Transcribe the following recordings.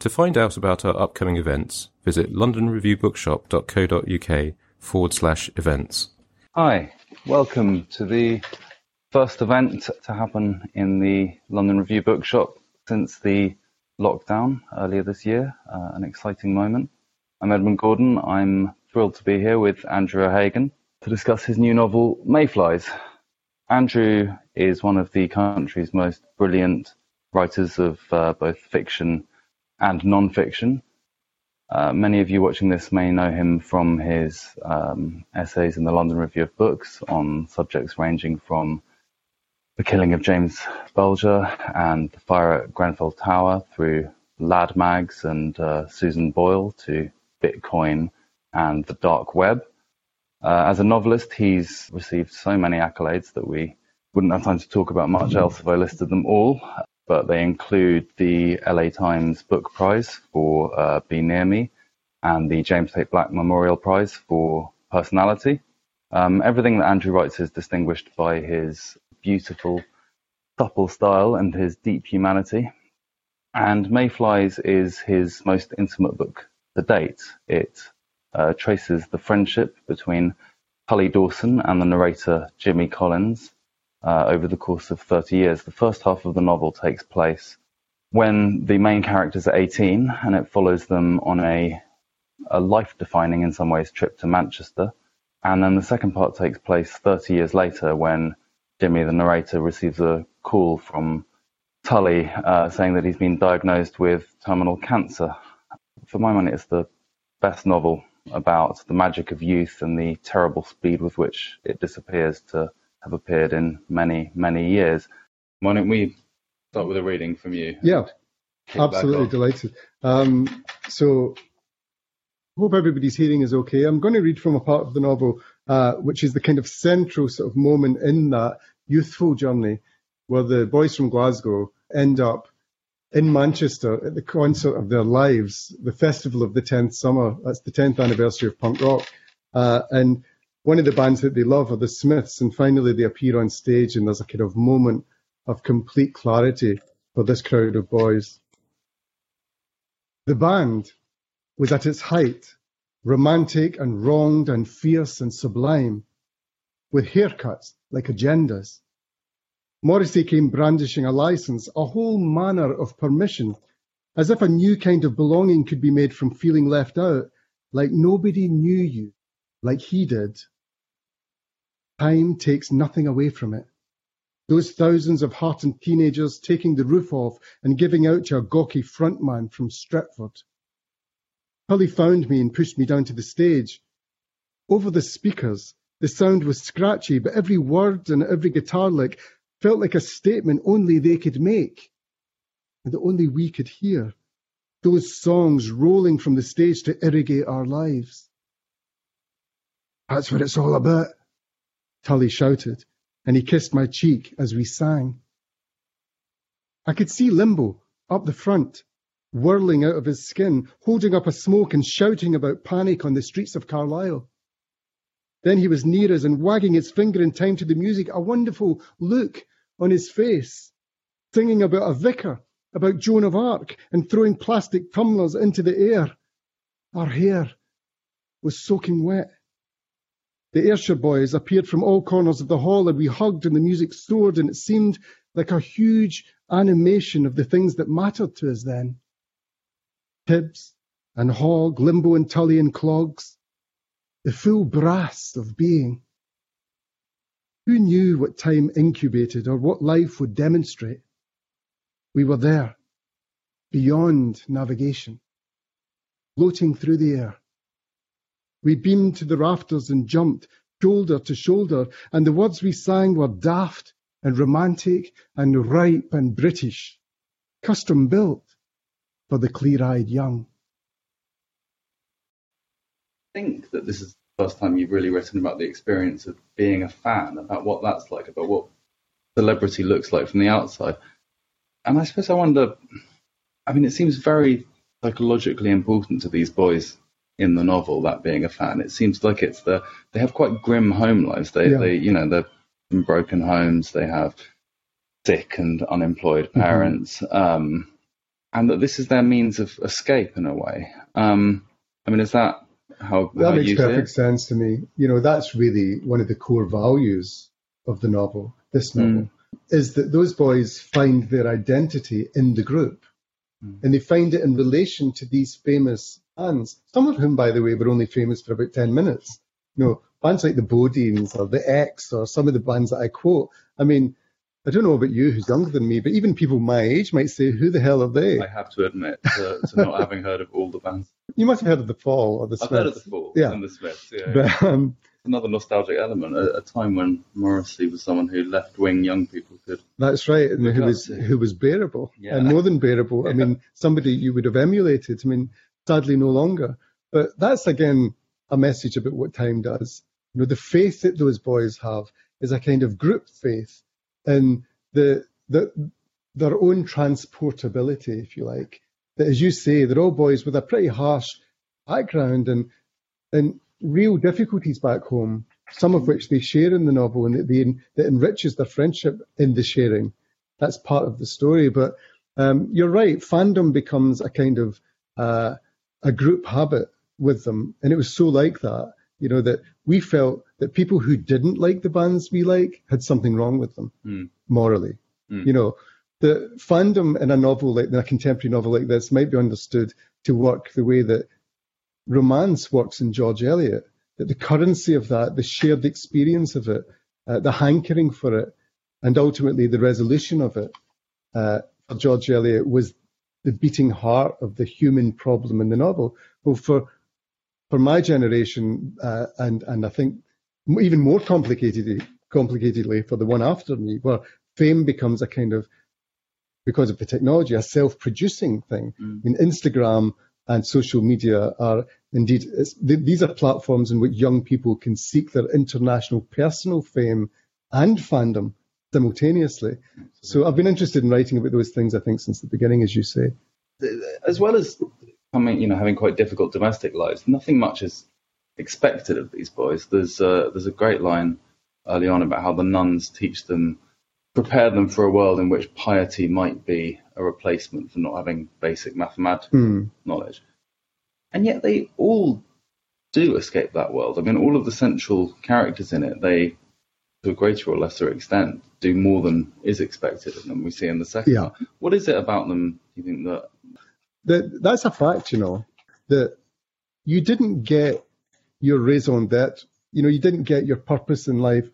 To find out about our upcoming events, visit londonreviewbookshop.co.uk forward slash events. Hi, welcome to the first event to happen in the London Review Bookshop since the lockdown earlier this year, uh, an exciting moment. I'm Edmund Gordon. I'm thrilled to be here with Andrew O'Hagan to discuss his new novel, Mayflies. Andrew is one of the country's most brilliant writers of uh, both fiction and non-fiction. Uh, many of you watching this may know him from his um, essays in the London Review of Books on subjects ranging from the killing of James Bulger and the fire at Grenfell Tower through Lad Mags and uh, Susan Boyle to Bitcoin and the dark web. Uh, as a novelist, he's received so many accolades that we wouldn't have time to talk about much else if I listed them all, but they include the LA Times Book Prize for uh, Be Near Me and the James Tait Black Memorial Prize for Personality. Um, everything that Andrew writes is distinguished by his beautiful, supple style and his deep humanity. And Mayflies is his most intimate book to date. It uh, traces the friendship between Tully Dawson and the narrator Jimmy Collins over the course of 30 years. The first half of the novel takes place when the main characters are 18 and it follows them on a, a life defining, in some ways, trip to Manchester. And then the second part takes place 30 years later when Jimmy, the narrator, receives a call from Tully uh, saying that he's been diagnosed with terminal cancer. For my money, it's the best novel about the magic of youth and the terrible speed with which it disappears to have appeared in many, many years. Why don't we start with a reading from you? Yeah, absolutely delighted. Um, so, hope everybody's hearing is okay. I'm going to read from a part of the novel uh, which is the kind of central sort of moment in that youthful journey where the boys from Glasgow end up in Manchester at the concert of their lives, the festival of the 10th summer. That's the 10th anniversary of punk rock. Uh, and one of the bands that they love are the Smiths. And finally, they appear on stage, and there's a kind of moment of complete clarity for this crowd of boys. The band was at its height, romantic and wronged and fierce and sublime, with haircuts like agendas Morrissey came brandishing a license, a whole manner of permission, as if a new kind of belonging could be made from feeling left out, like nobody knew you, like he did. Time takes nothing away from it. Those thousands of heartened teenagers taking the roof off and giving out to a gawky frontman from Stretford. Tully found me and pushed me down to the stage. Over the speakers, the sound was scratchy, but every word and every guitar lick felt like a statement only they could make and that only we could hear. Those songs rolling from the stage to irrigate our lives. That's what it's all about, Tully shouted, and he kissed my cheek as we sang. I could see Limbo up the front, whirling out of his skin, holding up a smoke and shouting about panic on the streets of Carlisle. Then he was near us and wagging his finger in time to the music, a wonderful look on his face, singing about a vicar about Joan of Arc and throwing plastic tumblers into the air. Our hair was soaking wet. The Ayrshire boys appeared from all corners of the hall and we hugged and the music soared and it seemed like a huge animation of the things that mattered to us then. Tibbs and Hogg, Limbo and Tully and Clogs, the full brass of being. Who knew what time incubated or what life would demonstrate? We were there, beyond navigation, floating through the air we beamed to the rafters and jumped, shoulder to shoulder, and the words we sang were daft and romantic and ripe and British, custom built for the clear-eyed young. I think that this is the first time you've really written about the experience of being a fan, about what that's like, about what celebrity looks like from the outside. And I suppose I wonder, I mean, it seems very psychologically important to these boys in the novel, that being a fan. It seems like it's the they have quite grim home lives. They yeah. they you know they're in broken homes. They have sick and unemployed mm-hmm. parents, mm-hmm. um, and that this is their means of escape in a way. Um, I mean, is that how that how makes perfect sense to me? You know, that's really one of the core values of the novel. This novel mm. is that those boys find their identity in the group. Mm. And they find it in relation to these famous bands, some of whom, by the way, were only famous for about 10 minutes. You know, bands like the Bodines or the X or some of the bands that I quote. I mean, I don't know about you, who's younger than me, but even people my age might say, "Who the hell are they?" I have to admit to, to not having heard of all the bands. You must have heard of the Fall or the Smiths. I've heard of the Fall yeah. and the Smiths. Yeah, but, um, another nostalgic element. A, a, time when Morrissey was someone who left-wing young people could. That's right, and who was to. who was bearable yeah. and more than bearable. Yeah. I mean, somebody you would have emulated. I mean, sadly no longer. But that's again a message about what time does. You know, the faith that those boys have is a kind of group faith in the, the their own transportability, if you like. That, as you say, they're all boys with a pretty harsh background and and real difficulties back home, some of which they share in the novel, and that, they, that enriches their friendship in the sharing. That's part of the story. But um, you're right, fandom becomes a kind of uh, a group habit with them. And it was so like that, you know, that we felt that people who didn't like the bands we like had something wrong with them mm. morally. Mm. You know, the fandom in a novel like in a contemporary novel like this might be understood to work the way that romance works in George Eliot. That the currency of that, the shared experience of it, uh, the hankering for it, and ultimately the resolution of it uh, for George Eliot was the beating heart of the human problem in the novel. Well, for for my generation, uh, and and I think even more complicated, complicatedly for the one after me, where fame becomes a kind of because of the technology, a self-producing thing. Mm. I mean, Instagram and social media are indeed these are platforms in which young people can seek their international personal fame and fandom simultaneously. So I've been interested in writing about those things, I think, since the beginning, as you say. As well as coming, you know, having quite difficult domestic lives, nothing much is expected of these boys. There's uh, there's a great line early on about how the nuns teach them, prepare them for a world in which piety might be a replacement for not having basic mathematical mm. knowledge. And yet they all do escape that world. I mean, all of the central characters in it, they to a greater or lesser extent, do more than is expected of them. We see in the second. Yeah. What is it about them? You think that? that that's a fact, you know, that you didn't get your raison d'être. You know, you didn't get your purpose in life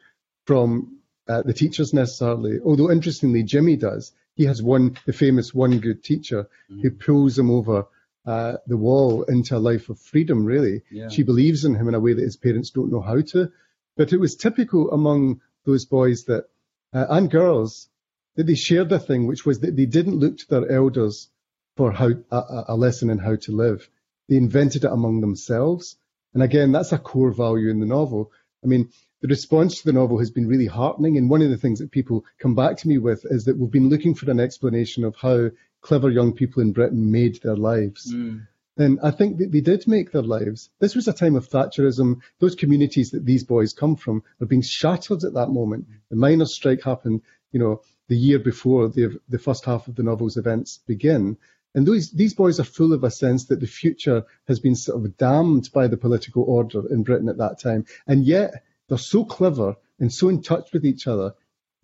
from uh, the teachers necessarily. Although interestingly, Jimmy does. He has one, the famous one good teacher mm-hmm. who pulls him over uh, the wall into a life of freedom. Really, yeah. she believes in him in a way that his parents don't know how to. But it was typical among those boys that uh, and girls that they shared a thing, which was that they didn't look to their elders for how a, a lesson in how to live. They invented it among themselves. And again, that's a core value in the novel. I mean, the response to the novel has been really heartening. And one of the things that people come back to me with is that we've been looking for an explanation of how clever young people in Britain made their lives. Mm. And I think that they did make their lives. This was a time of Thatcherism. Those communities that these boys come from are being shattered at that moment. The miners' strike happened. you know, the year before the, the first half of the novel's events begin. And these, these boys are full of a sense that the future has been sort of damned by the political order in Britain at that time. And yet they're so clever and so in touch with each other.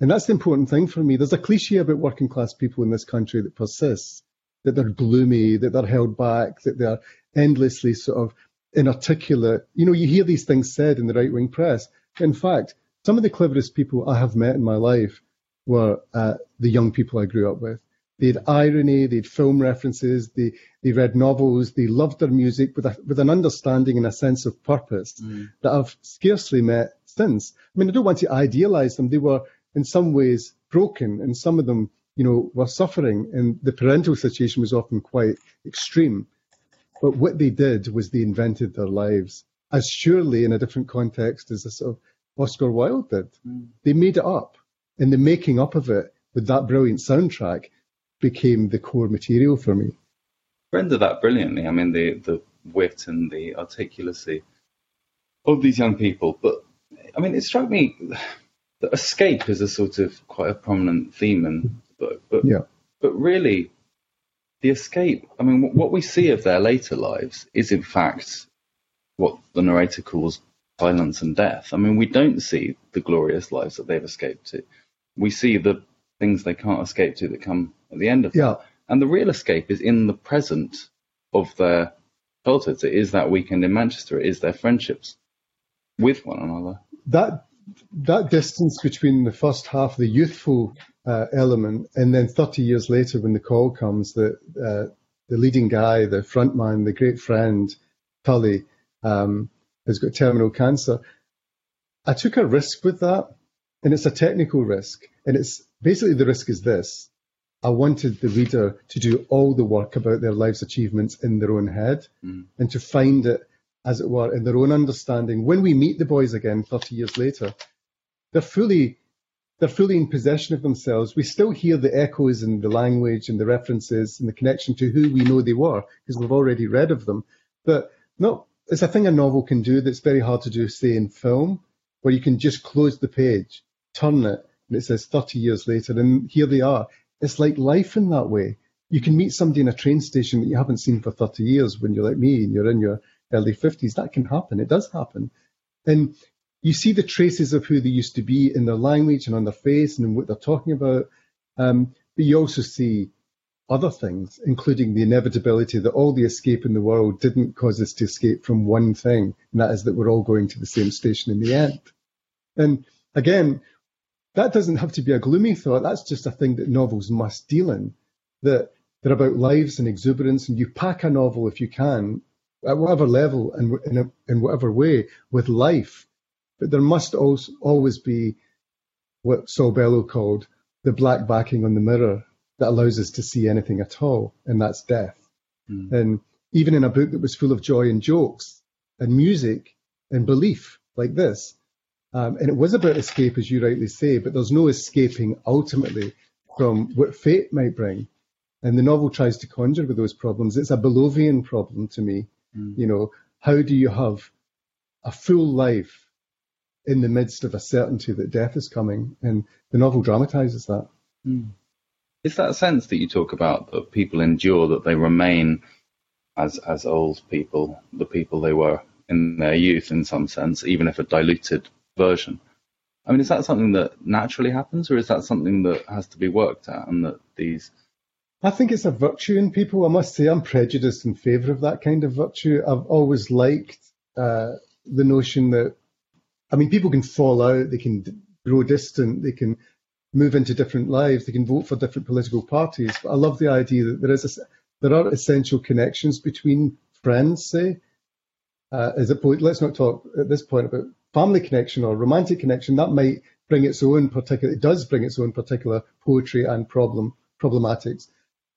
And that's the important thing for me. There's a cliche about working class people in this country that persists, that they're gloomy, that they're held back, that they're endlessly sort of inarticulate. You know, you hear these things said in the right wing press. In fact, some of the cleverest people I have met in my life were uh, the young people I grew up with. They had irony, they had film references, they, they read novels, they loved their music with, a, with an understanding and a sense of purpose mm. that I've scarcely met since. I mean, I don't want to idealize them. They were in some ways broken, and some of them, you know, were suffering, and the parental situation was often quite extreme. But what they did was they invented their lives, as surely in a different context as a sort of Oscar Wilde did. Mm. They made it up, and the making up of it with that brilliant soundtrack became the core material for me. Rendered that brilliantly. I mean, the the wit and the articulacy of these young people. But I mean, it struck me that escape is a sort of quite a prominent theme in book. But yeah. but really, the escape. I mean, what we see of their later lives is in fact what the narrator calls violence and death. I mean, we don't see the glorious lives that they've escaped to. We see the things they can't escape to that come at the end of yeah. that. And the real escape is in the present of their childhoods. It is that weekend in Manchester. It is their friendships with one another. That that distance between the first half, the youthful uh, element, and then 30 years later, when the call comes, that uh, the leading guy, the front man, the great friend, Tully, um, has got terminal cancer. I took a risk with that, and it's a technical risk. And it's basically the risk is this I wanted the reader to do all the work about their life's achievements in their own head mm. and to find it, as it were, in their own understanding. When we meet the boys again 30 years later, they're fully they're fully in possession of themselves. We still hear the echoes and the language and the references and the connection to who we know they were because we've already read of them. But no, it's a thing a novel can do that's very hard to do, say, in film, where you can just close the page, turn it, and it says 30 years later, and here they are. It's like life in that way. You can meet somebody in a train station that you haven't seen for 30 years when you're like me and you're in your early 50s. That can happen. It does happen. And you see the traces of who they used to be in their language and on their face and what they're talking about. Um, but you also see other things, including the inevitability that all the escape in the world didn't cause us to escape from one thing, and that is that we're all going to the same station in the end. And again, that doesn't have to be a gloomy thought. That's just a thing that novels must deal in. That they're about lives and exuberance, and you pack a novel if you can, at whatever level and in, a, in whatever way, with life. But there must also always be what Saul Bellow called the black backing on the mirror that allows us to see anything at all, and that's death. Mm. And even in a book that was full of joy and jokes and music and belief like this, um, and it was about escape, as you rightly say, but there's no escaping ultimately from what fate might bring. And the novel tries to conjure with those problems. It's a Bellovian problem to me. Mm. You know, how do you have a full life in the midst of a certainty that death is coming? And the novel dramatizes that. Is that. Mm. Is that sense that you talk about that people endure, that they remain as as old people, the people they were in their youth, in some sense, even if a diluted version. I mean, is that something that naturally happens, or is that something that has to be worked at, and that these? I think it's a virtue in people. I must say, I'm prejudiced in favour of that kind of virtue. I've always liked uh, the notion that, I mean, people can fall out, they can grow distant, they can move into different lives, they can vote for different political parties. But I love the idea that there is a, there are essential connections between friends, say, uh, as opposed. Let's not talk at this point about family connection or romantic connection, that might bring its own particular, it does bring its own particular poetry and problem problematics.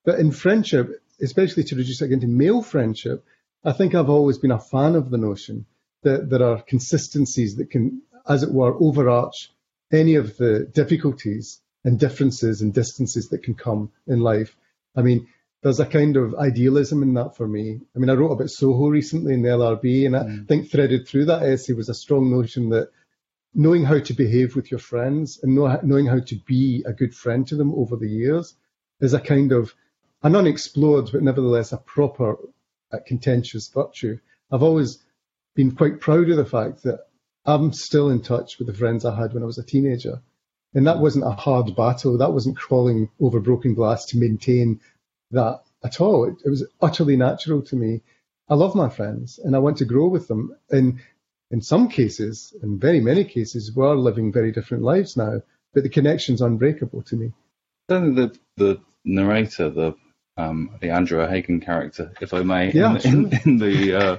But in friendship, especially to reduce it again to male friendship, I think I've always been a fan of the notion that there are consistencies that can, as it were, overarch any of the difficulties and differences and distances that can come in life. I mean, there's a kind of idealism in that for me. I mean, I wrote about Soho recently in the LRB, and I mm. think threaded through that essay was a strong notion that knowing how to behave with your friends and know, knowing how to be a good friend to them over the years is a kind of an unexplored but nevertheless a proper uh, contentious virtue. I've always been quite proud of the fact that I'm still in touch with the friends I had when I was a teenager. And that wasn't a hard battle. That wasn't crawling over broken glass to maintain that at all. It, it was utterly natural to me. I love my friends and I want to grow with them. And in some cases, in very many cases, we're living very different lives now, but the connection's unbreakable to me. the, the narrator, the um, the Andrew O'Hagan character, if I may, yeah, in, sure. in, in, the uh,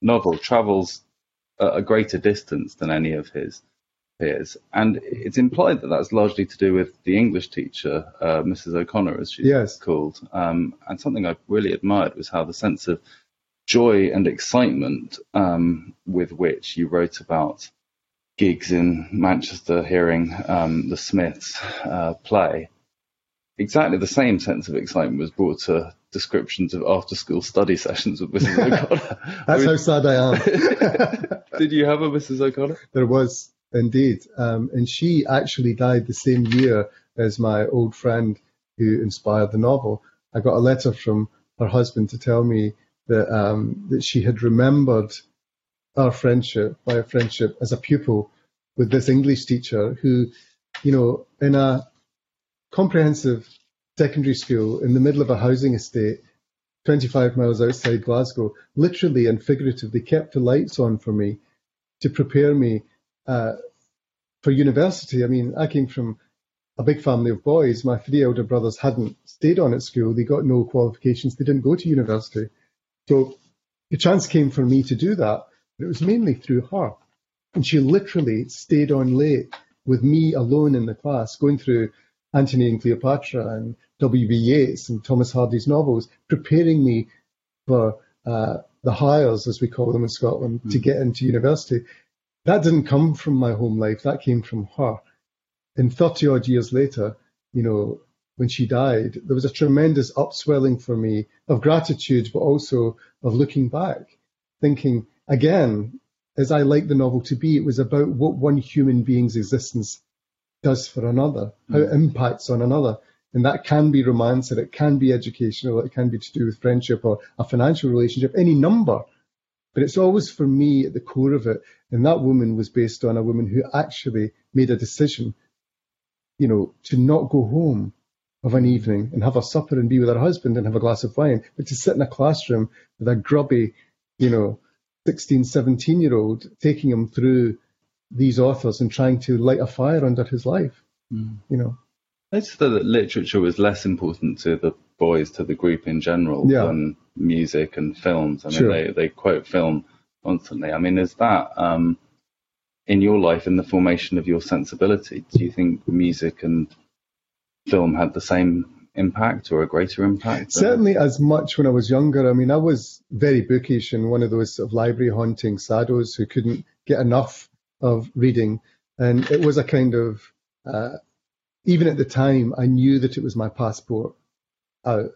novel, travels a, greater distance than any of his peers, and it's implied that that's largely to do with the English teacher, uh, Mrs. O'Connor, as she's yes. called. Um, and something I really admired was how the sense of joy and excitement um, with which you wrote about gigs in Manchester, hearing um, the Smiths uh, play exactly the same sense of excitement was brought to descriptions of after school study sessions with Mrs. O'Connor. That's I mean, how sad I am. did you have a Mrs. O'Connor? There was indeed. Um, and she actually died the same year as my old friend who inspired the novel. I got a letter from her husband to tell me that um, that she had remembered our friendship, my friendship as a pupil with this English teacher who, you know, in a comprehensive secondary school in the middle of a housing estate, 25 miles outside Glasgow, literally and figuratively kept the lights on for me to prepare me uh, for university. I mean, I came from a big family of boys. My three elder brothers hadn't stayed on at school. They got no qualifications. They didn't go to university. So the chance came for me to do that, but it was mainly through her. And she literally stayed on late with me alone in the class, going through Antony and Cleopatra and W.B. Yeats and Thomas Hardy's novels, preparing me for uh, the Highers, as we call them in Scotland, mm. to get into university. That didn't come from my home life. That came from her. And 30 odd years later, you know, when she died, there was a tremendous upswelling for me of gratitude, but also of looking back, thinking again, as I like the novel to be, it was about what one human being's existence does for another, how it mm. impacts on another. And that can be romance, and it can be educational, it can be to do with friendship or a financial relationship, any number. But it's always for me at the core of it. And that woman was based on a woman who actually made a decision, you know, to not go home of an evening and have a supper and be with her husband and have a glass of wine, but to sit in a classroom with a grubby, you know, 16, 17 year old, taking him through these authors and trying to light a fire under his life. Mm. You know, I just thought that literature was less important to the boys, to the group in general, yeah. than music and films. I mean, sure. they they quote film constantly. I mean, is that um, in your life, in the formation of your sensibility? Do you think music and film had the same impact or a greater impact? Certainly as much when I was younger. I mean, I was very bookish and one of those sort of library haunting saddos who couldn't get enough of reading, and it was a kind of uh, even at the time I knew that it was my passport out.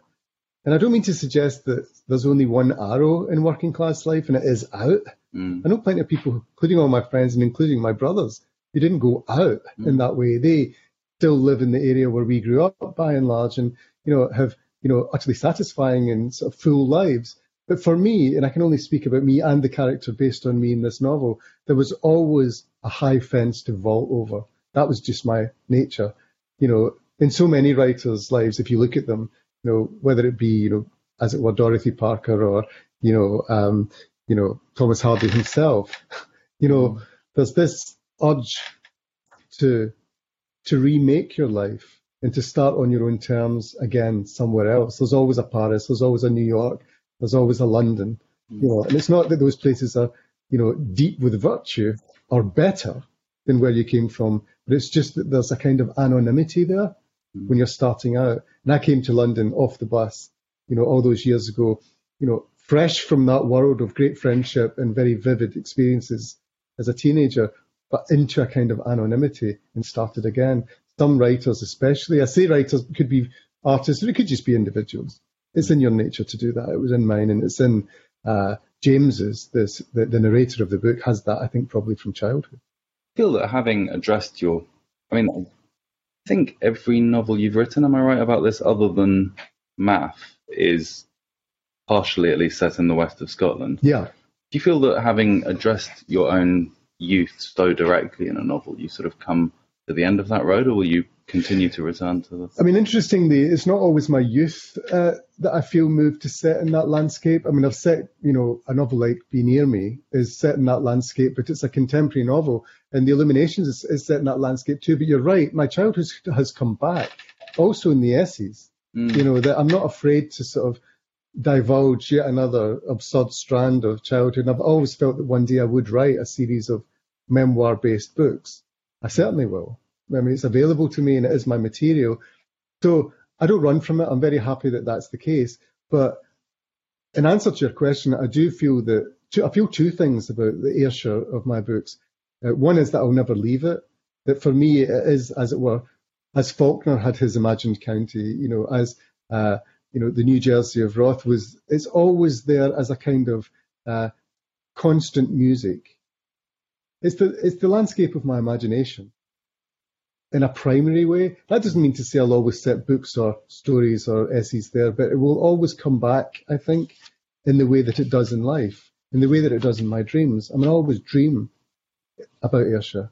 And I don't mean to suggest that there's only one arrow in working class life and it is out. Mm. I know plenty of people, including all my friends and including my brothers, who didn't go out mm. in that way. They still live in the area where we grew up by and large and, you know, have, you know, utterly satisfying and sort of full lives. But for me, and I can only speak about me and the character based on me in this novel, there was always a high fence to vault over. That was just my nature. You know, in so many writers' lives, if you look at them, you know, whether it be, you know, as it were Dorothy Parker or, you know, um, you know, Thomas Hardy himself, you know, mm. there's this urge to to remake your life and to start on your own terms again somewhere else. There's always a Paris, there's always a New York, there's always a London, mm. you know, and it's not that those places are, you know, deep with virtue or better than where you came from, but it's just that there's a kind of anonymity there mm. when you're starting out. And I came to London off the bus, you know, all those years ago, you know, fresh from that world of great friendship and very vivid experiences as a teenager, but into a kind of anonymity and started again. Some writers, especially, I say writers could be artists, but it could just be individuals it's in your nature to do that. It was in mine, and it's in uh, James's. This the, the narrator of the book has that. I think probably from childhood. feel that having addressed your, I mean, I think every novel you've written, am I right about this, other than Maf, is partially at least set in the west of Scotland. Yeah. Do you feel that having addressed your own youth so directly in a novel, you sort of come to the end of that road, or will you continue to return to this? I mean, interestingly, it's not always my youth uh, that I feel moved to set in that landscape. I mean, I've set, you know, a novel like Be Near Me is set in that landscape, but it's a contemporary novel, and The Illuminations is, is set in that landscape too. But you're right, my childhood has come back, also in the essays. Mm. You know, that I'm not afraid to sort of divulge yet another absurd strand of childhood. And I've always felt that one day I would write a series of memoir based books. I certainly will. I mean, it's available to me and it is my material. So I don't run from it. I'm very happy that that's the case. But in answer to your question, I do feel that I feel two things about the Ayrshire of my books. Uh, one is that I'll never leave it. That for me, it is, as it were, as Faulkner had his imagined county, you know, as uh, you know, the New Jersey of Roth was, it's always there as a kind of uh, constant music. It's the, it's the landscape of my imagination in a primary way. That doesn't mean to say I'll always set books or stories or essays there, but it will always come back, I think, in the way that it does in life, in the way that it does in my dreams. I mean, I always dream about Ayrshire.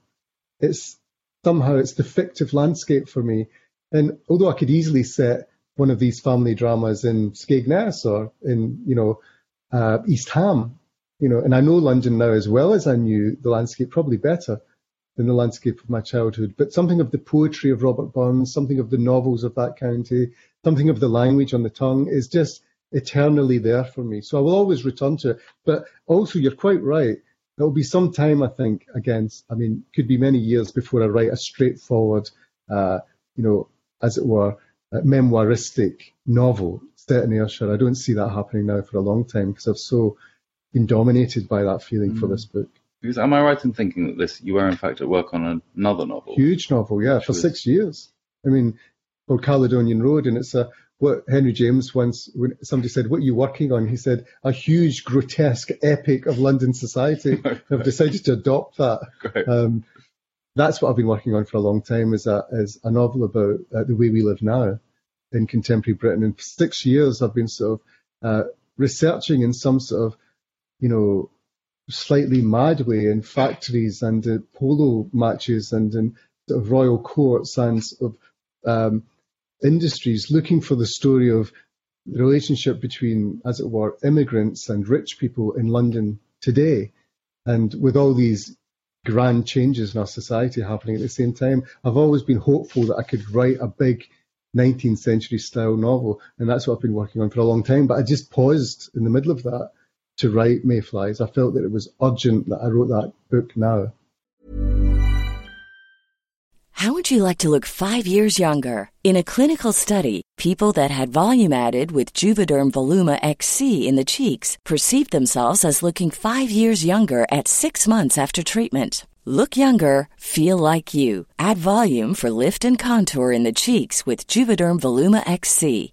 It's somehow it's the fictive landscape for me. And although I could easily set one of these family dramas in Skegness or in, you know, uh, East Ham, you know, and I know London now as well as I knew the landscape, probably better than the landscape of my childhood. But something of the poetry of Robert Burns, something of the novels of that county, something of the language on the tongue is just eternally there for me. So I will always return to it. But also, you're quite right. There will be some time, I think, against, I mean, could be many years before I write a straightforward, uh, you know, as it were, memoiristic novel set in Ayrshire. I don't see that happening now for a long time because I've so been dominated by that feeling mm. for this book. Because am I right in thinking that this you were in fact at work on another novel? Huge novel, yeah, for was... six years. I mean, called Caledonian Road, and it's a what Henry James once when somebody said, "What are you working on?" He said, "A huge, grotesque epic of London society." I've decided to adopt that. Um, that's what I've been working on for a long time is a, is a novel about uh, the way we live now in contemporary Britain. And for six years, I've been sort of uh, researching in some sort of, you know, slightly mad way in factories and uh, polo matches and in sort of royal courts and sort of um, industries, looking for the story of the relationship between, as it were, immigrants and rich people in London today. And with all these grand changes in our society happening at the same time. I've always been hopeful that I could write a big 19th century style novel, and that's what I've been working on for a long time. But I just paused in the middle of that to write Mayflies. I felt that it was urgent that I wrote that book now. How would you like to look five years younger? In a clinical study, people that had volume added with Juvederm Voluma XC in the cheeks perceived themselves as looking five years younger at six months after treatment. Look younger, feel like you. Add volume for lift and contour in the cheeks with Juvederm Voluma XC.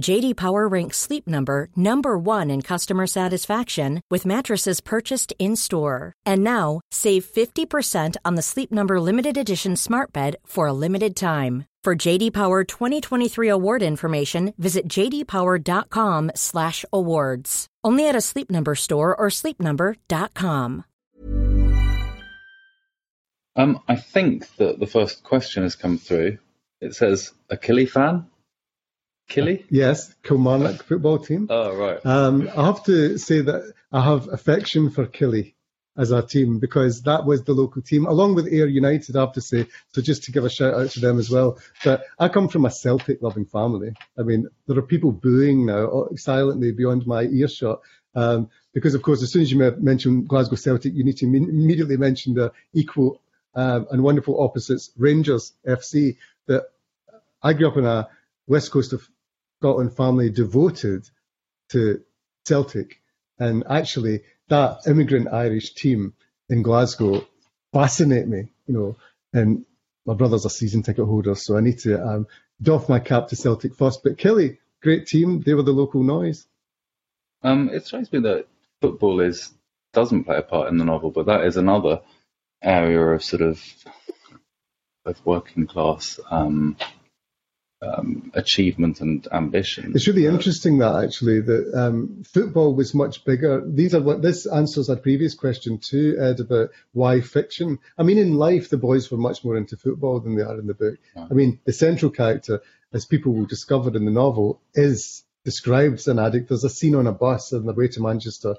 JD Power ranks Sleep Number number 1 in customer satisfaction with mattresses purchased in-store. And now, save 50% on the Sleep Number limited edition Smart Bed for a limited time. For JD Power 2023 award information, visit jdpower.com/awards. Only at a Sleep Number store or sleepnumber.com. Um, I think that the first question has come through. It says, a fan? Killie? Yes, Kilmarnock football team. Oh, right. Um, I have to say that I have affection for Killie as a team because that was the local team, along with Ayr United, I have to say. So just to give a shout out to them as well. But I come from a Celtic loving family. I mean, there are people booing now uh, silently beyond my earshot. Um, because of course, as soon as you mention Glasgow Celtic, you need to immediately mention the equal um, and wonderful opposites, Rangers FC. That I grew up in a west coast of Scotland family devoted to Celtic, and actually that immigrant Irish team in Glasgow fascinate me, you know, and my brother's a season ticket holder, so I need to um, doff my cap to Celtic first. But Killie, great team, they were the local noise. Um, it strikes me that football is doesn't play a part in the novel, but that is another area of sort of of working class um, um, achievement and ambition. It's really interesting that actually that um, football was much bigger. These are what this answers a previous question too, Ed, about why fiction. I mean, in life, the boys were much more into football than they are in the book. Yeah. I mean, the central character, as people will discover in the novel, is described as an addict. There's a scene on a bus on the way to Manchester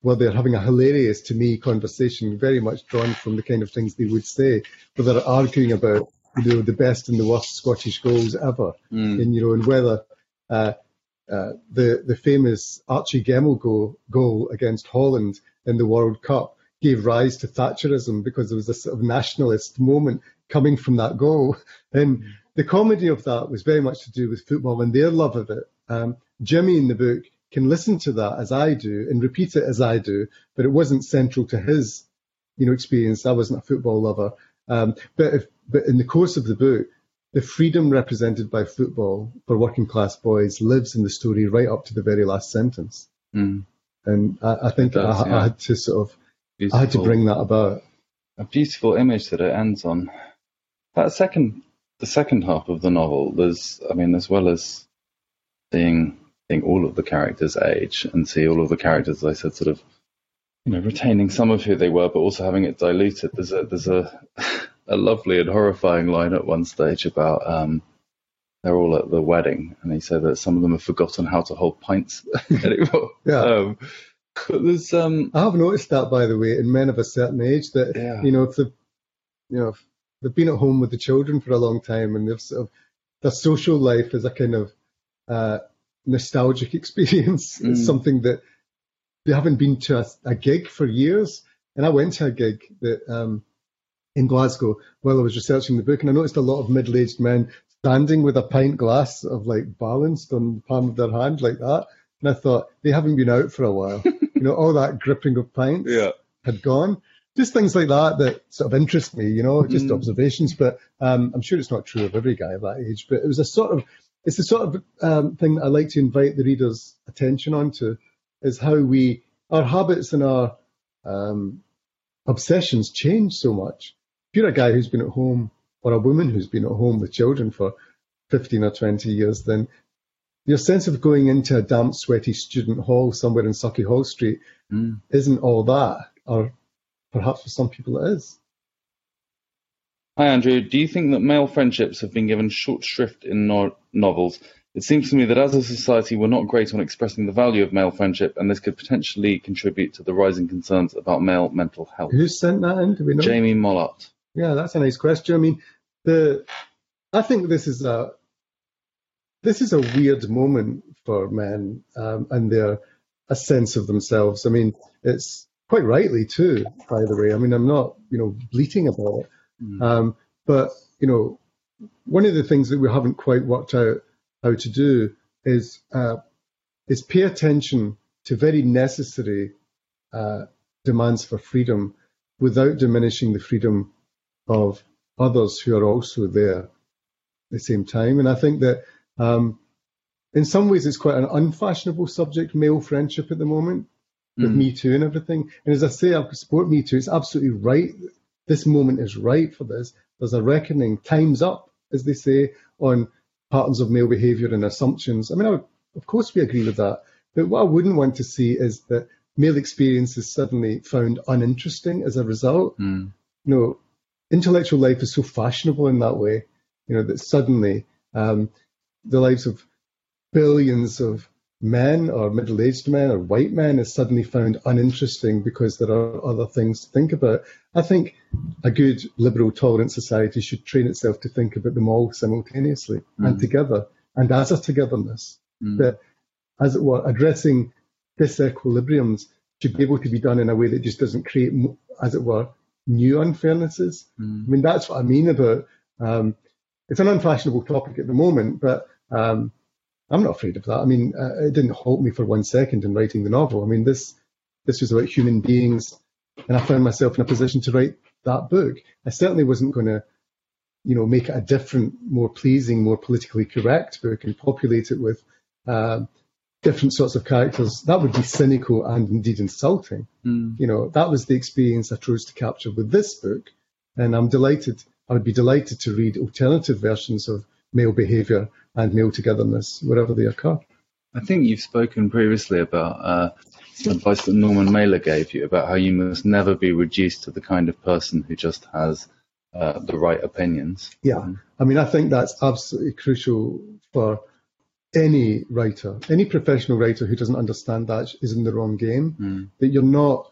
where they're having a hilarious, to me, conversation, very much drawn from the kind of things they would say, where they're arguing about you know, the best and the worst Scottish goals ever. Mm. And, you know, and whether uh, uh, the the famous Archie Gemmill goal, goal against Holland in the World Cup gave rise to Thatcherism because there was a sort of nationalist moment coming from that goal. And the comedy of that was very much to do with football and their love of it. Um, Jimmy in the book can listen to that as I do and repeat it as I do, but it wasn't central to his, you know, experience. I wasn't a football lover. Um, but if, but in the course of the book, the freedom represented by football for working class boys lives in the story right up to the very last sentence. Mm. And I, I think does, I, yeah. I, had to sort of, beautiful. I had to bring that about. A beautiful image that it ends on. That second, the second half of the novel, there's, I mean, as well as seeing, seeing all of the characters age and see all of the characters, as I said, sort of you know, retaining some of who they were, but also having it diluted. There's a there's a a lovely and horrifying line at one stage about um, they're all at the wedding, and he said that some of them have forgotten how to hold pints anymore. yeah. Um, there's um, I have noticed that by the way in men of a certain age that yeah. you know if they've, you know if they've been at home with the children for a long time and they've sort of their social life is a kind of uh, nostalgic experience. Mm. It's something that they haven't been to a, a, gig for years. And I went to a gig that um, in Glasgow while I was researching the book, and I noticed a lot of middle-aged men standing with a pint glass of like balanced on the palm of their hand like that. And I thought they haven't been out for a while. you know, all that gripping of pints yeah. had gone. Just things like that that sort of interest me, you know, just mm. observations. But um, I'm sure it's not true of every guy of that age. But it was a sort of, it's the sort of um, thing that I like to invite the reader's attention onto is how we our habits and our um, obsessions change so much. You're a guy who's been at home or a woman who's been at home with children for 15 or 20 years, then your sense of going into a damp, sweaty student hall somewhere in Sauchiehall Street mm. isn't all that, or perhaps for some people it is. Hi, Andrew. Do you think that male friendships have been given short shrift in no- novels it seems to me that as a society we're not great on expressing the value of male friendship, and this could potentially contribute to the rising concerns about male mental health. Who sent that in? Do we know? Jamie Mollart. Yeah, that's a nice question. I mean, the I think this is a this is a weird moment for men um, and their a sense of themselves. I mean, it's quite rightly too, by the way. I mean, I'm not you know bleating about it, mm. um, but you know, one of the things that we haven't quite worked out how to do is uh, is pay attention to very necessary uh, demands for freedom without diminishing the freedom of others who are also there at the same time. And I think that um, in some ways it's quite an unfashionable subject, male friendship at the moment, with mm. Me Too and everything. And as I say, I support Me Too. It's absolutely right. This moment is right for this. There's a reckoning. Time's up, as they say, on patterns of male behaviour and assumptions. I mean, I, of course we agree with that. But what I wouldn't want to see is that male experience is suddenly found uninteresting as a result. Mm. You know, intellectual life is so fashionable in that way, you know, that suddenly um, the lives of billions of men or middle-aged men or white men is suddenly found uninteresting because there are other things to think about. I think a good liberal tolerant society should train itself to think about them all simultaneously mm. and together and as a togetherness. Mm. That, as it were, addressing disequilibriums should be able to be done in a way that just doesn't create, as it were, new unfairnesses. Mm. I mean, that's what I mean about. Um, it's an unfashionable topic at the moment, but um, I'm not afraid of that. I mean, uh, it didn't halt me for one second in writing the novel. I mean, this this was about human beings, and I found myself in a position to write that book. I certainly wasn't going to, you know, make it a different, more pleasing, more politically correct book and populate it with uh, different sorts of characters. That would be cynical and indeed insulting. Mm. You know, that was the experience I chose to capture with this book, and I'm delighted. I would be delighted to read alternative versions of male behaviour and male togetherness wherever they occur. I think you've spoken previously about uh, advice that Norman Mailer gave you about how you must never be reduced to the kind of person who just has uh, the right opinions. Yeah, I mean, I think that's absolutely crucial for any writer, any professional writer who doesn't understand that is in the wrong game. Mm. That you're not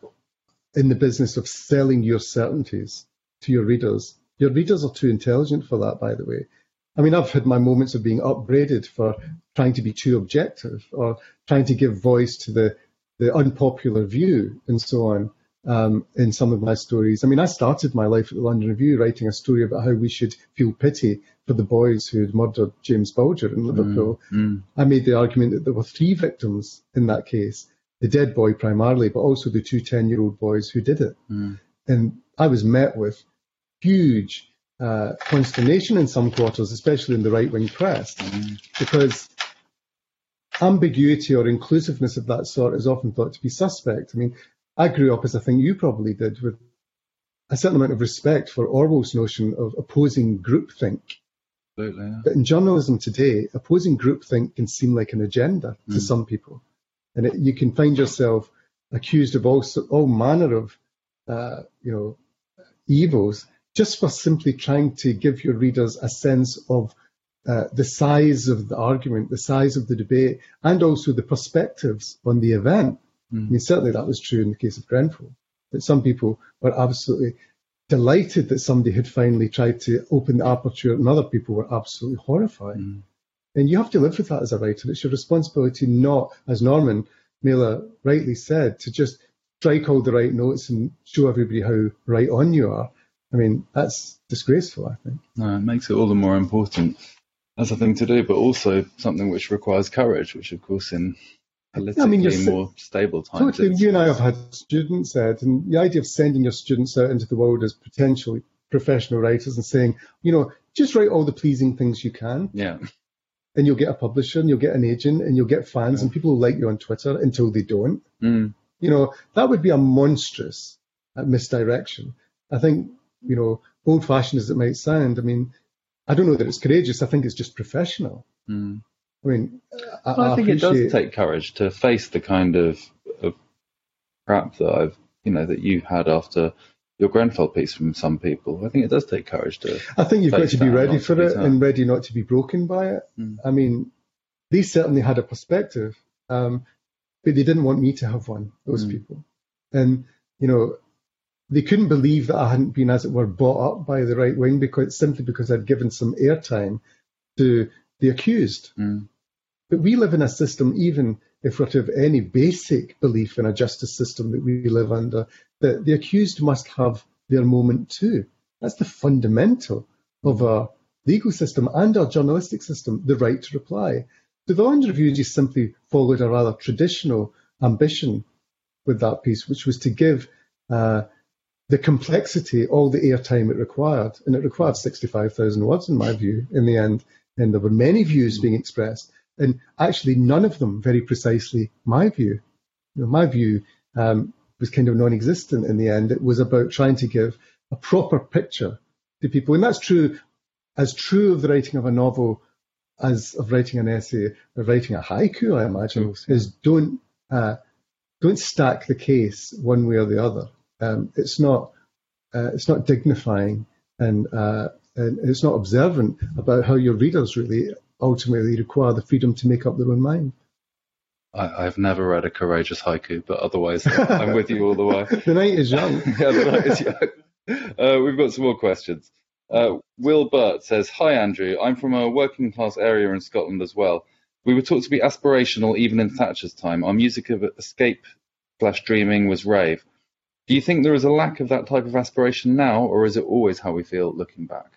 in the business of selling your certainties to your readers. Your readers are too intelligent for that, by the way. I mean, I've had my moments of being upbraided for trying to be too objective or trying to give voice to the, the unpopular view and so on um, in some of my stories. I mean, I started my life at the London Review writing a story about how we should feel pity for the boys who had murdered James Bulger in Liverpool. Mm, mm. I made the argument that there were three victims in that case the dead boy primarily, but also the two 10 year old boys who did it. Mm. And I was met with huge uh, consternation in some quarters, especially in the right wing press, mm. because ambiguity or inclusiveness of that sort is often thought to be suspect. I mean, I grew up, as I think you probably did, with a certain amount of respect for Orwell's notion of opposing groupthink. Absolutely, yeah. But in journalism today, opposing groupthink can seem like an agenda mm. to some people. And it, you can find yourself accused of all, all manner of, uh, you know, evils just for simply trying to give your readers a sense of uh, the size of the argument, the size of the debate, and also the perspectives on the event. Mm. I mean, certainly that was true in the case of Grenfell, that some people were absolutely delighted that somebody had finally tried to open the aperture, and other people were absolutely horrified. Mm. And you have to live with that as a writer. It's your responsibility not, as Norman Mailer rightly said, to just strike all the right notes and show everybody how right on you are. I mean, that's disgraceful, I think. No, it makes it all the more important as a thing to do, but also something which requires courage, which, of course, in politically I mean, more stable times. Totally, you and I have had students, Ed, and the idea of sending your students out into the world as potentially professional writers and saying, you know, just write all the pleasing things you can. Yeah. And you'll get a publisher and you'll get an agent and you'll get fans yeah. and people will like you on Twitter until they don't. Mm. You know, that would be a monstrous uh, misdirection. I think you know, old fashioned as it might sound, I mean, I don't know that it's courageous. I think it's just professional. Mm. I mean, I, well, I, I think appreciate... it does take courage to face the kind of, of crap that I've, you know, that you had after your Grenfell piece from some people. I think it does take courage to. I think you've got to be ready for it and ready not to be broken by it. Mm. I mean, they certainly had a perspective, um, but they didn't want me to have one. Those mm. people, and you know, they couldn't believe that I hadn't been, as it were, bought up by the right wing because simply because I'd given some airtime to the accused. Mm. But we live in a system, even if we're to have any basic belief in a justice system that we live under, that the accused must have their moment too. That's the fundamental of our legal system and our journalistic system, the right to reply. So the London Review just simply followed a rather traditional ambition with that piece, which was to give uh, the complexity, all the airtime it required, and it required 65,000 words in my view in the end, and there were many views being expressed, and actually none of them very precisely my view. You know, my view um, was kind of non-existent in the end. It was about trying to give a proper picture to people, and that's true as true of the writing of a novel as of writing an essay or writing a haiku. I imagine is don't uh, don't stack the case one way or the other. Um, it's not uh, it's not dignifying and uh, and it's not observant about how your readers really ultimately require the freedom to make up their own mind. I, have never read a courageous haiku, but otherwise I'm with you all the way. the night is young. yeah, the night is young. Uh, we've got some more questions. Uh, Will Burt says, Hi Andrew, I'm from a working class area in Scotland as well. We were taught to be aspirational even in Thatcher's time. Our music of escape slash dreaming was rave. Do you think there is a lack of that type of aspiration now, or is it always how we feel looking back?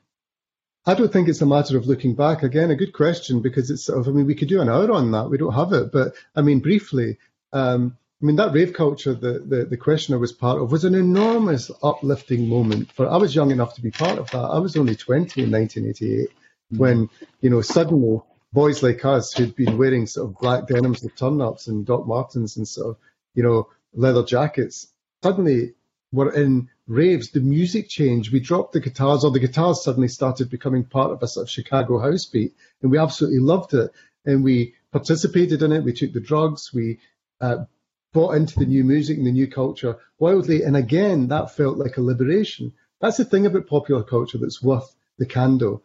I don't think it's a matter of looking back. Again, a good question because it's sort of, I mean, we could do an hour on that. We don't have it. But I mean, briefly, um, I mean, that rave culture that the, the questioner was part of was an enormous uplifting moment for, I was young enough to be part of that. I was only 20 in 1988 mm. when, you know, suddenly boys like us who'd been wearing sort of black denims with turn ups and Doc Martens and sort of, you know, leather jackets suddenly were in raves, the music changed. We dropped the guitars, or the guitars suddenly started becoming part of a sort of Chicago house beat, and we absolutely loved it. And we participated in it. We took the drugs. We uh, bought into the new music and the new culture wildly. And again, that felt like a liberation. That's the thing about popular culture that's worth the candle,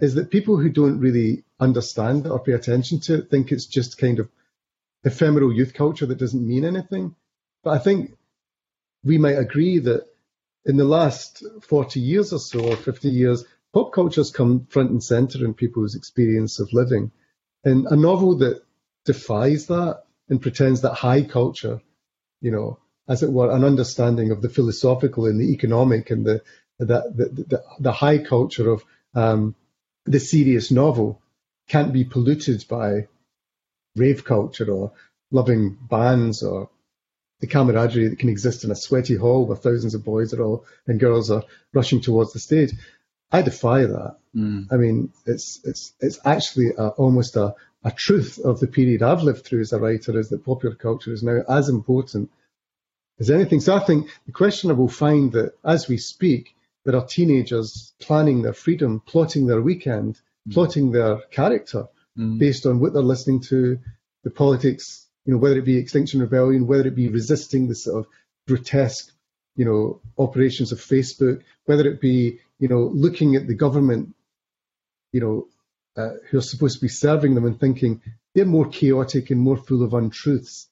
is that people who don't really understand or pay attention to it think it's just kind of ephemeral youth culture that doesn't mean anything. But I think we might agree that in the last 40 years or so, or 50 years, pop culture has come front and center in people's experience of living. And a novel that defies that and pretends that high culture, you know, as it were, an understanding of the philosophical and the economic and the the the, the, the high culture of um, the serious novel can't be polluted by rave culture or loving bands or the camaraderie that can exist in a sweaty hall where thousands of boys are all and girls are rushing towards the stage. I defy that. Mm. I mean, it's it's it's actually a, almost a, a truth of the period I've lived through as a writer is that popular culture is now as important as anything. So I think the questioner will find that as we speak, there are teenagers planning their freedom, plotting their weekend, mm. plotting their character mm. based on what they're listening to, the politics you know, whether it be Extinction Rebellion, whether it be resisting the sort of grotesque, you know, operations of Facebook, whether it be, you know, looking at the government, you know, uh, who are supposed to be serving them and thinking they're more chaotic and more full of untruths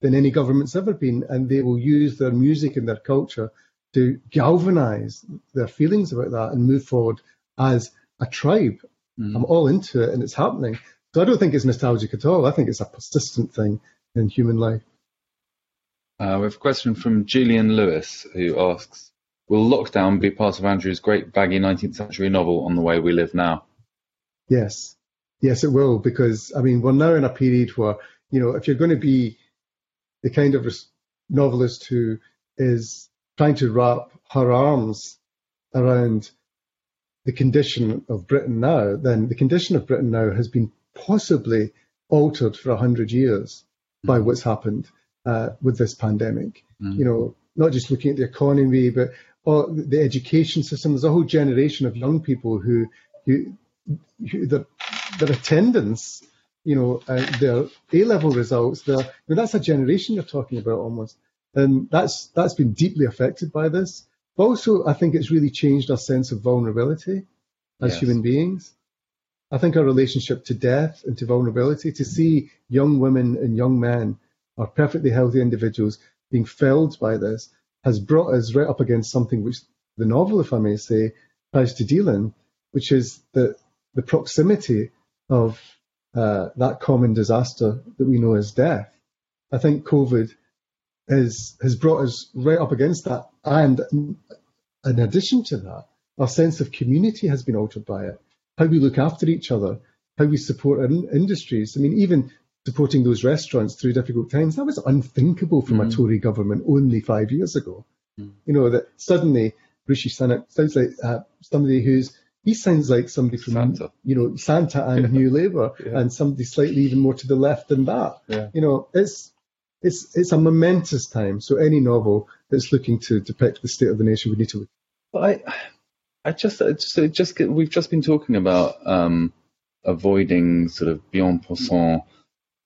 than any government's ever been, and they will use their music and their culture to galvanize their feelings about that and move forward as a tribe. Mm. I'm all into it, and it's happening. So I don't think it's nostalgic at all. I think it's a persistent thing in human life. Uh, we have a question from Julian Lewis who asks Will lockdown be part of Andrew's great baggy 19th century novel on the way we live now? Yes. Yes, it will, because I mean, we're now in a period where, you know, if you're going to be the kind of novelist who is trying to wrap her arms around the condition of Britain now, then the condition of Britain now has been possibly altered for a hundred years by mm. what's happened uh, with this pandemic. Mm. You know, not just looking at the economy, but the education system. There's a whole generation of young people who, who, who their, their attendance, you know, uh, their A level results. Their, I mean, that's a generation you're talking about almost, and that's that's been deeply affected by this. But also, I think it's really changed our sense of vulnerability as yes. human beings. I think our relationship to death and to vulnerability, to see young women and young men are perfectly healthy individuals being felled by this, has brought us right up against something which the novel, if I may say, tries to deal in, which is the, the proximity of uh, that common disaster that we know as death. I think COVID is, has brought us right up against that. And in addition to that, our sense of community has been altered by it how we look after each other, how we support in- industries. I mean, even supporting those restaurants through difficult times, that was unthinkable from mm. a Tory government only five years ago. Mm. You know, that suddenly Rishi Sunak sounds like uh, somebody who's, he sounds like somebody from, Santa. you know, Santa and yeah. New Labour yeah. and somebody slightly even more to the left than that. Yeah. You know, it's, it's, it's a momentous time. So any novel that's looking to depict the state of the nation would need to look. But I, I just, I just, just we've just been talking about um, avoiding sort of bien pensant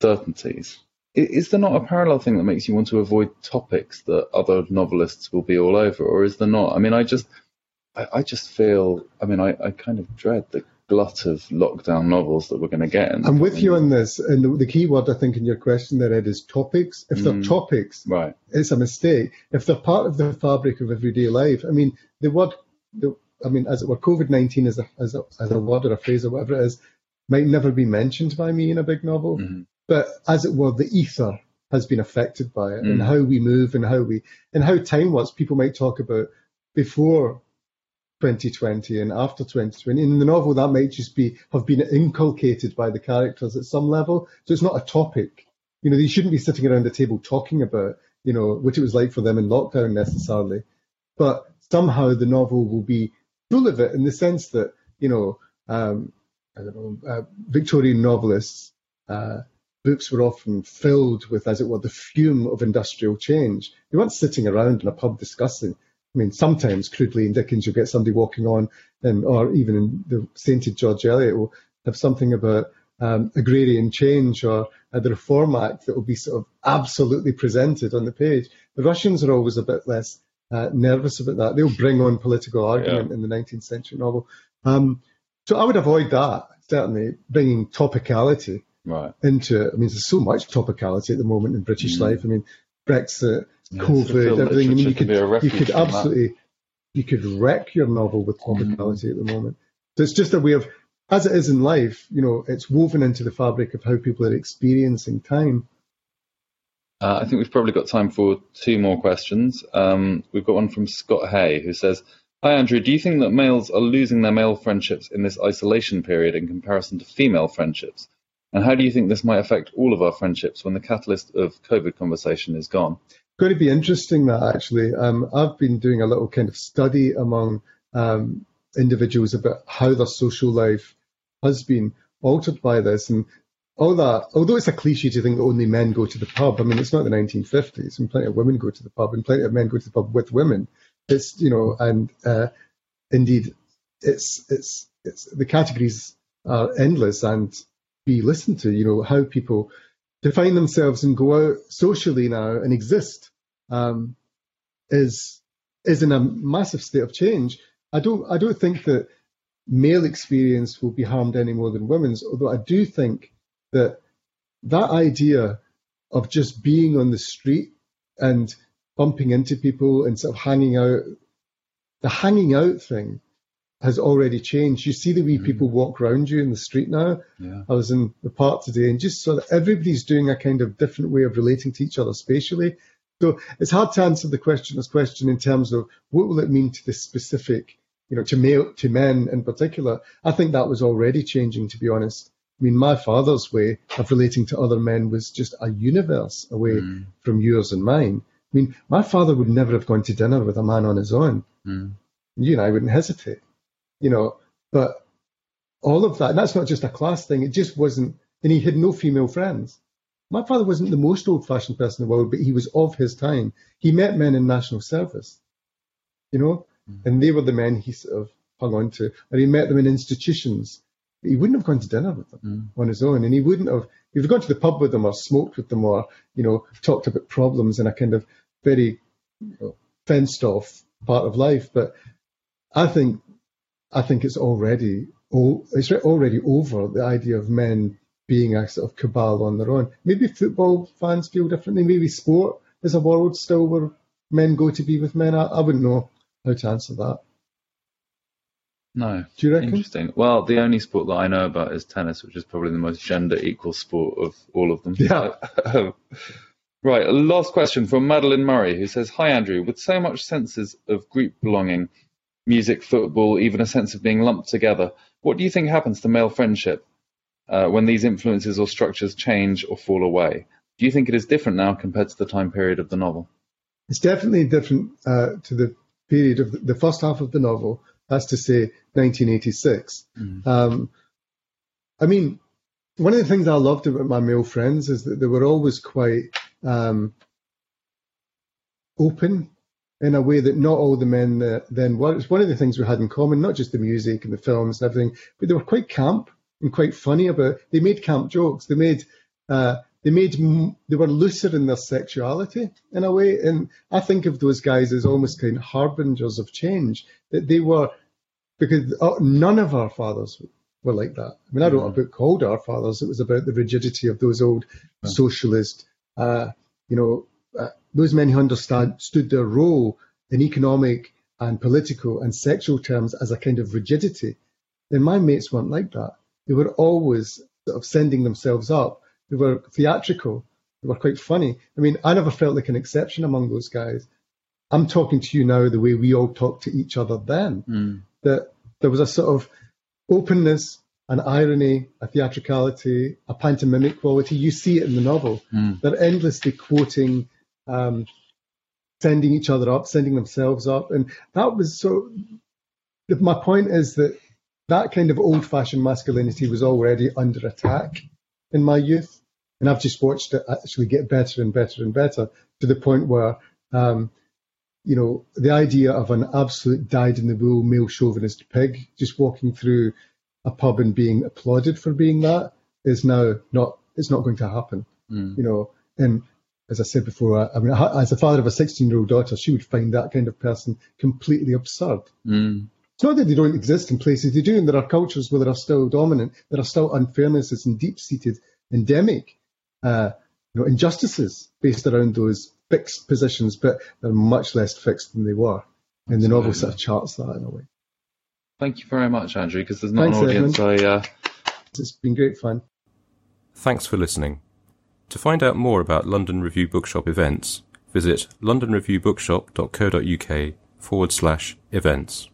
certainties. Is there not a parallel thing that makes you want to avoid topics that other novelists will be all over, or is there not? I mean, I just, I, I just feel. I mean, I, I kind of dread the glut of lockdown novels that we're going to get. I'm with you on this, and the, the, key word I think in your question there, Ed, is topics. If they're mm, topics, right, it's a mistake. If they're part of the fabric of everyday life, I mean, the word, the, I mean, as it were, COVID nineteen as a, as a as a word or a phrase or whatever it is, might never be mentioned by me in a big novel, mm-hmm. but as it were, the ether has been affected by it, mm. and how we move and how we and how time was. People might talk about before 2020 and after 2020. In the novel, that might just be have been inculcated by the characters at some level. So it's not a topic. You know, they shouldn't be sitting around the table talking about, you know, what it was like for them in lockdown necessarily. But somehow the novel will be of it in the sense that, you know, um, I don't know, uh, Victorian novelists, uh, books were often filled with, as it were, the fume of industrial change. You weren't sitting around in a pub discussing I mean, sometimes crudely in Dickens, you'll get somebody walking on, and, or even in the Sainted George Eliot will have something about um, agrarian change or uh, the Reform Act that will be sort of absolutely presented on the page. The Russians are always a bit less uh, nervous about that. They'll bring on political argument yeah. in the 19th century novel. Um, so I would avoid that, certainly, bringing topicality right. into it. I mean, there's so much topicality at the moment in British mm. life. I mean, Brexit, COVID, everything. I mean, you could you could absolutely that. you could wreck your novel with topicality mm. at the moment. So it's just a way of, as it is in life, you know, it's woven into the fabric of how people are experiencing time. Uh, I think we've probably got time for two more questions. Um, we've got one from Scott Hay who says, Hi Andrew, do you think that males are losing their male friendships in this isolation period in comparison to female friendships? And how do you think this might affect all of our friendships when the catalyst of COVID conversation is gone? going to be interesting that actually. Um, I've been doing a little kind of study among um, individuals about how their social life has been altered by this and all that. Although it's a cliche to think that only men go to the pub, I mean, it's not the 1950s, and plenty of women go to the pub, and plenty of men go to the pub with women. It's you know, and uh, indeed, it's it's it's the categories are endless and be listened to. You know how people define themselves and go out socially now and exist um, is is in a massive state of change. I don't I don't think that male experience will be harmed any more than women's, although I do think that that idea of just being on the street and bumping into people and sort of hanging out, the hanging out thing has already changed. You see the way mm. people walk around you in the street now. Yeah. I was in the park today and just saw that everybody's doing a kind of different way of relating to each other spatially. So it's hard to answer the questioner's question in terms of what will it mean to this specific, you know, to male, to men in particular. I think that was already changing, to be honest. I mean, my father's way of relating to other men was just a universe away mm. from yours and mine. I mean, my father would never have gone to dinner with a man on his own. Mm. You and I wouldn't hesitate you know, but all of that, that's not just a class thing, it just wasn't, and he had no female friends. My father wasn't the most old fashioned person in the world, but he was of his time. He met men in national service, you know, mm-hmm. and they were the men he sort of hung on to, and he met them in institutions. He wouldn't have gone to dinner with them mm. on his own, and he wouldn't have, he would have gone to the pub with them or smoked with them or, you know, talked about problems in a kind of very you know, fenced off part of life. But I think I think it's already it's already over the idea of men being a sort of cabal on their own. Maybe football fans feel differently. Maybe sport is a world still where men go to be with men. I, I wouldn't know how to answer that. No. Do you reckon? Interesting. Well, the only sport that I know about is tennis, which is probably the most gender equal sport of all of them. Yeah. right. Last question from Madeline Murray, who says, Hi, Andrew. With so much senses of group belonging music, football, even a sense of being lumped together. What do you think happens to male friendship uh, when these influences or structures change or fall away? Do you think it is different now compared to the time period of the novel? It's definitely different uh, to the period of the, the, first half of the novel, that's to say 1986. Mm. Um, I mean, one of the things I loved about my male friends is that they were always quite um, open in a way that not all the men uh, then were. It's one of the things we had in common, not just the music and the films and everything, but they were quite camp and quite funny about. They made camp jokes. They made uh, they made they were looser in their sexuality in a way, and I think of those guys as almost kind of harbingers of change. That they were because uh, none of our fathers were like that. I mean, I wrote a book called Our Fathers. It was about the rigidity of those old yeah. socialist, uh, you know, uh, those men who understood their role in economic and political and sexual terms as a kind of rigidity. Then my mates weren't like that. They were always sort of sending themselves up. They were theatrical. They were quite funny. I mean, I never felt like an exception among those guys. I'm talking to you now the way we all talked to each other then. Mm. That there was a sort of openness, an irony, a theatricality, a pantomimic quality. You see it in the novel. Mm. They're endlessly quoting, um, sending each other up, sending themselves up. And that was so. My point is that that kind of old fashioned masculinity was already under attack in my youth. And I've just watched it actually get better and better and better to the point where, um, you know, the idea of an absolute dyed in the wool male chauvinist pig just walking through a pub and being applauded for being that is now not, it's not going to happen. Mm. You know, and as I said before, I, I, mean, as a father of a 16 year old daughter, she would find that kind of person completely absurd. Mm. It's not that they don't exist in places, they do, and there are cultures where they are still dominant, there are still unfairnesses and deep seated endemic uh, you know, injustices based around those fixed positions, but they're much less fixed than they were. And the novel sort of charts that in a way. Thank you very much, Andrew, because there's not Thanks, an audience. I, uh... It's been great fun. Thanks for listening. To find out more about London Review Bookshop events, visit londonreviewbookshop.co.uk forward slash events.